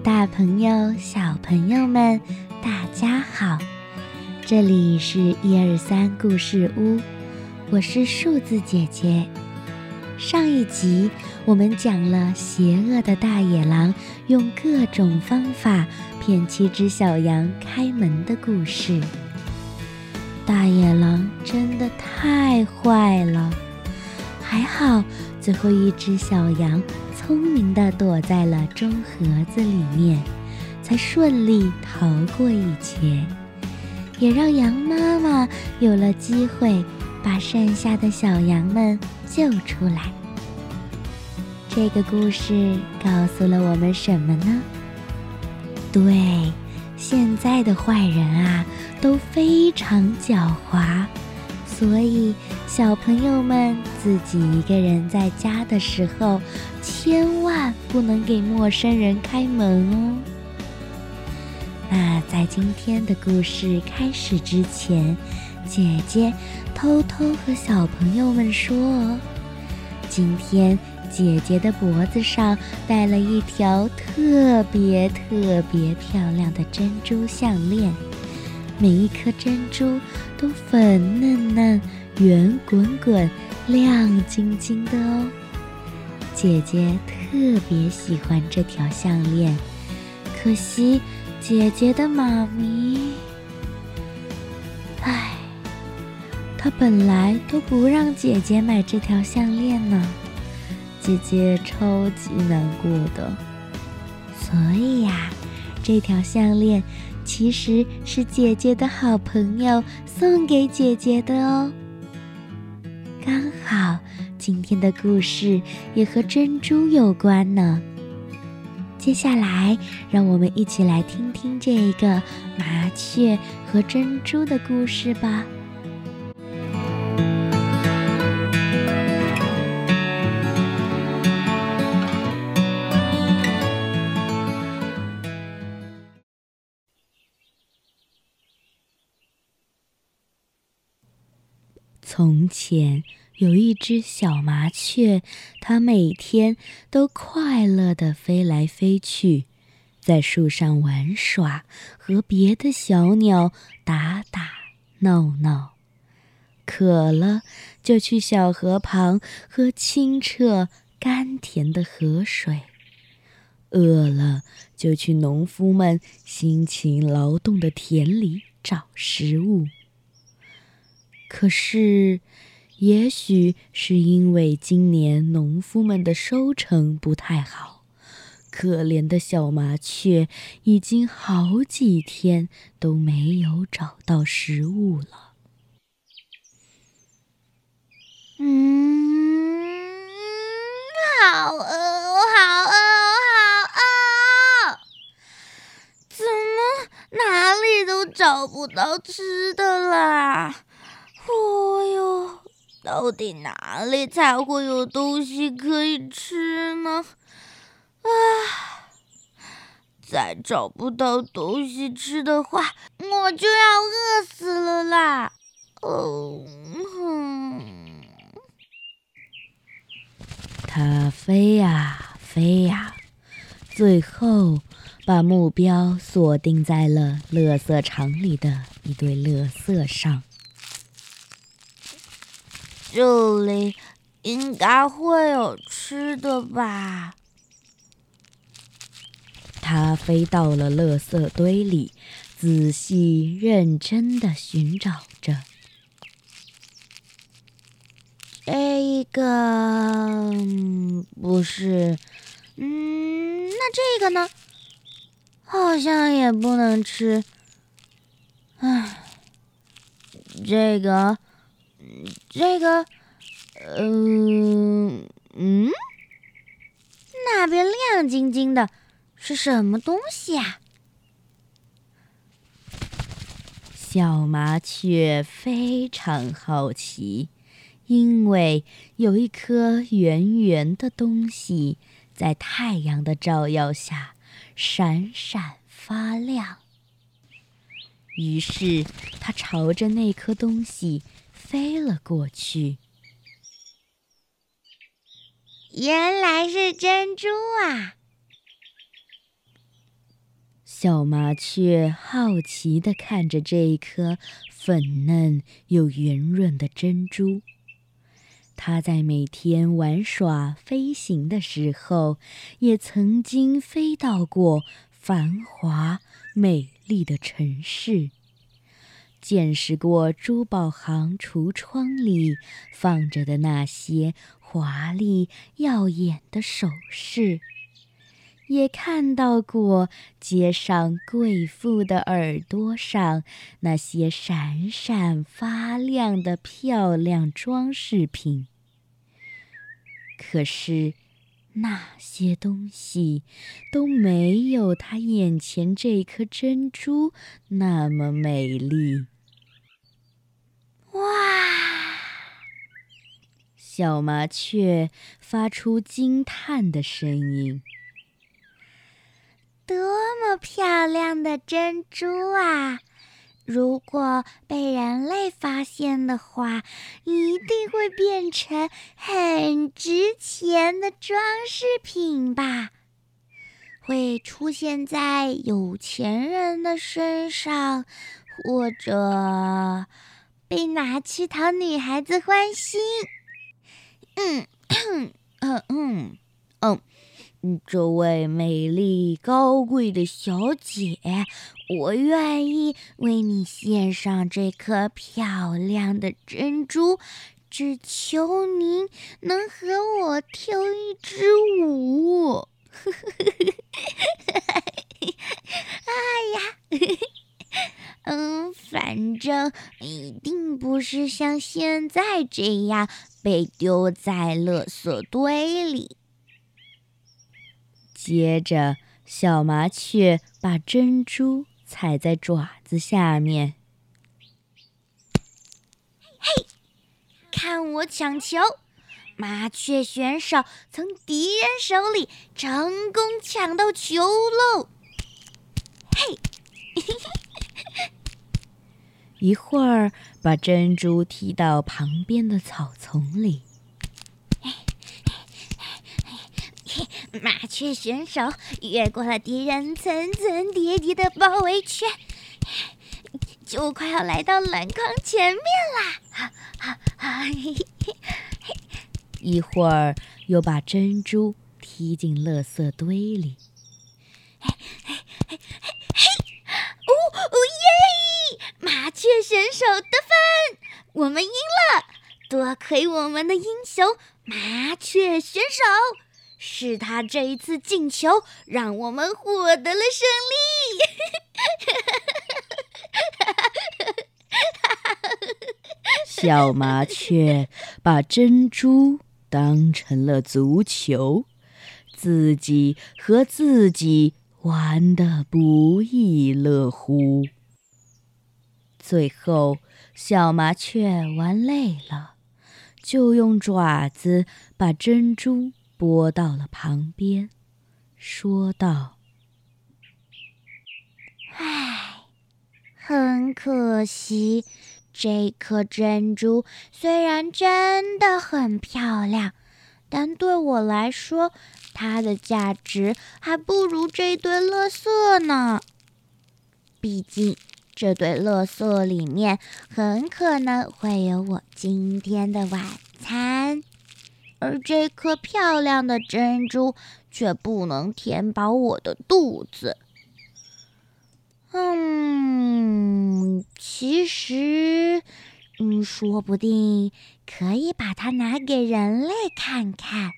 大朋友、小朋友们，大家好！这里是一二三故事屋，我是数字姐姐。上一集我们讲了邪恶的大野狼用各种方法骗七只小羊开门的故事。大野狼真的太坏了，还好最后一只小羊。聪明地躲在了钟盒子里面，才顺利逃过一劫，也让羊妈妈有了机会把剩下的小羊们救出来。这个故事告诉了我们什么呢？对，现在的坏人啊都非常狡猾，所以小朋友们自己一个人在家的时候。千万不能给陌生人开门哦。那在今天的故事开始之前，姐姐偷偷和小朋友们说，今天姐姐的脖子上戴了一条特别特别漂亮的珍珠项链，每一颗珍珠都粉嫩嫩、圆滚滚、亮晶晶的哦。姐姐特别喜欢这条项链，可惜姐姐的妈咪，唉，她本来都不让姐姐买这条项链呢，姐姐超级难过的。所以呀，这条项链其实是姐姐的好朋友送给姐姐的哦，刚好。今天的故事也和珍珠有关呢。接下来，让我们一起来听听这一个麻雀和珍珠的故事吧。从前。有一只小麻雀，它每天都快乐地飞来飞去，在树上玩耍，和别的小鸟打打闹闹。渴了就去小河旁喝清澈甘甜的河水，饿了就去农夫们辛勤劳动的田里找食物。可是。也许是因为今年农夫们的收成不太好，可怜的小麻雀已经好几天都没有找到食物了。嗯，好饿，好饿，好饿！怎么哪里都找不到吃的啦？哦哟！到底哪里才会有东西可以吃呢？啊！再找不到东西吃的话，我就要饿死了啦！哦哼！它飞呀飞呀，最后把目标锁定在了垃圾场里的一堆垃圾上。这里应该会有吃的吧？它飞到了垃圾堆里，仔细认真的寻找着。这个不是，嗯，那这个呢？好像也不能吃。唉，这个。这个，嗯嗯，那边亮晶晶的，是什么东西呀？小麻雀非常好奇，因为有一颗圆圆的东西在太阳的照耀下闪闪发亮。于是，它朝着那颗东西飞了过去。原来是珍珠啊！小麻雀好奇地看着这一颗粉嫩又圆润的珍珠。它在每天玩耍、飞行的时候，也曾经飞到过繁华美丽的城市，见识过珠宝行橱窗里放着的那些华丽耀眼的首饰。也看到过街上贵妇的耳朵上那些闪闪发亮的漂亮装饰品，可是那些东西都没有他眼前这颗珍珠那么美丽。哇！小麻雀发出惊叹的声音。多么漂亮的珍珠啊！如果被人类发现的话，一定会变成很值钱的装饰品吧？会出现在有钱人的身上，或者被拿去讨女孩子欢心。嗯嗯嗯嗯嗯。这位美丽高贵的小姐，我愿意为你献上这颗漂亮的珍珠，只求您能和我跳一支舞。哎呀，嗯，反正一定不是像现在这样被丢在垃圾堆里。接着，小麻雀把珍珠踩在爪子下面。嘿，看我抢球！麻雀选手从敌人手里成功抢到球喽！嘿，一会儿把珍珠踢到旁边的草丛里。麻雀选手越过了敌人层层叠叠的包围圈，就快要来到篮筐前面啦！哈哈！一会儿又把珍珠踢进垃圾堆里。嘿，嘿，嘿，嘿！哦哦耶！麻雀选手得分，我们赢了！多亏我们的英雄麻雀选手。是他这一次进球，让我们获得了胜利。小麻雀把珍珠当成了足球，自己和自己玩得不亦乐乎。最后，小麻雀玩累了，就用爪子把珍珠。拨到了旁边，说道：“唉，很可惜，这颗珍珠虽然真的很漂亮，但对我来说，它的价值还不如这堆垃圾呢。毕竟，这堆垃圾里面很可能会有我今天的晚餐。”而这颗漂亮的珍珠却不能填饱我的肚子。嗯，其实，嗯，说不定可以把它拿给人类看看，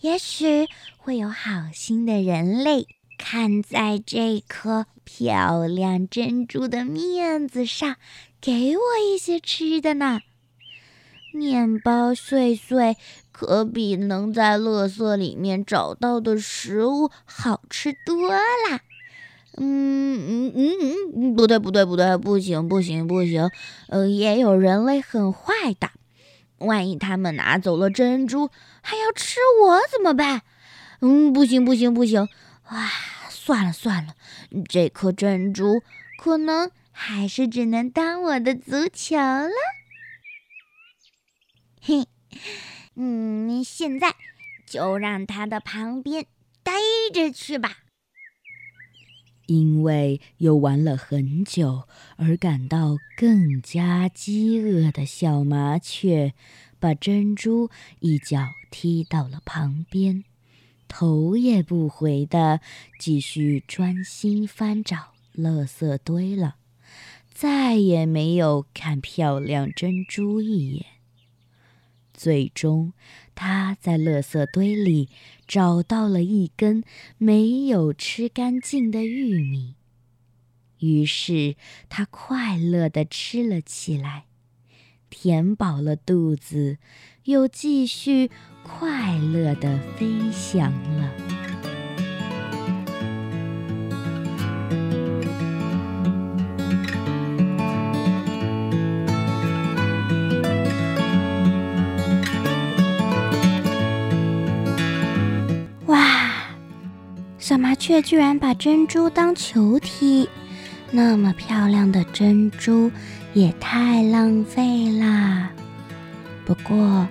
也许会有好心的人类看在这颗漂亮珍珠的面子上，给我一些吃的呢。面包碎碎。可比能在垃圾里面找到的食物好吃多啦。嗯嗯嗯嗯，不对不对不对，不行不行不行，呃，也有人类很坏的，万一他们拿走了珍珠，还要吃我怎么办？嗯，不行不行不行，啊，算了算了，这颗珍珠可能还是只能当我的足球了。嘿，嗯，现在就让它的旁边待着去吧。因为又玩了很久而感到更加饥饿的小麻雀，把珍珠一脚踢到了旁边，头也不回地继续专心翻找垃圾堆了，再也没有看漂亮珍珠一眼。最终，他在垃圾堆里找到了一根没有吃干净的玉米，于是他快乐地吃了起来，填饱了肚子，又继续快乐地飞翔了。小麻雀居然把珍珠当球踢，那么漂亮的珍珠也太浪费啦。不过，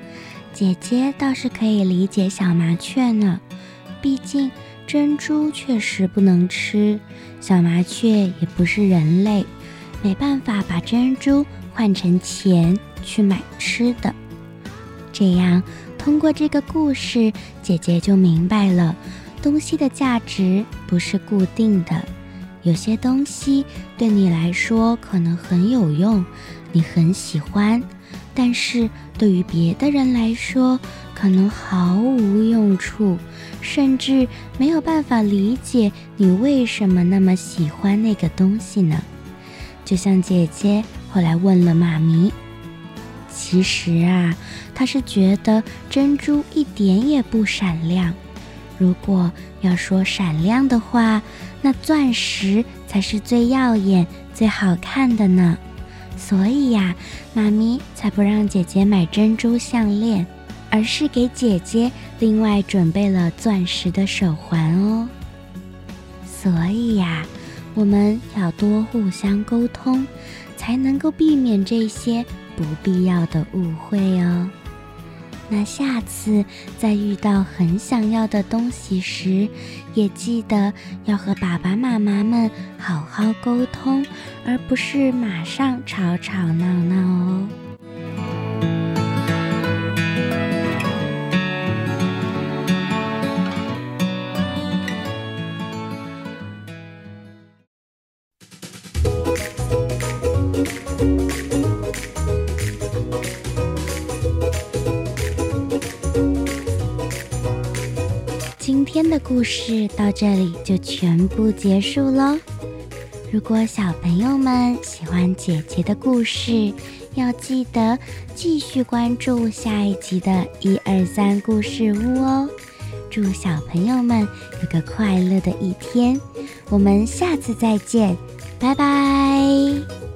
姐姐倒是可以理解小麻雀呢，毕竟珍珠确实不能吃，小麻雀也不是人类，没办法把珍珠换成钱去买吃的。这样，通过这个故事，姐姐就明白了。东西的价值不是固定的，有些东西对你来说可能很有用，你很喜欢；但是对于别的人来说，可能毫无用处，甚至没有办法理解你为什么那么喜欢那个东西呢？就像姐姐后来问了妈咪，其实啊，她是觉得珍珠一点也不闪亮。如果要说闪亮的话，那钻石才是最耀眼、最好看的呢。所以呀，妈咪才不让姐姐买珍珠项链，而是给姐姐另外准备了钻石的手环哦。所以呀，我们要多互相沟通，才能够避免这些不必要的误会哦。那下次再遇到很想要的东西时，也记得要和爸爸妈妈们好好沟通，而不是马上吵吵闹闹哦。天的故事到这里就全部结束喽。如果小朋友们喜欢姐姐的故事，要记得继续关注下一集的一二三故事屋哦。祝小朋友们有个快乐的一天，我们下次再见，拜拜。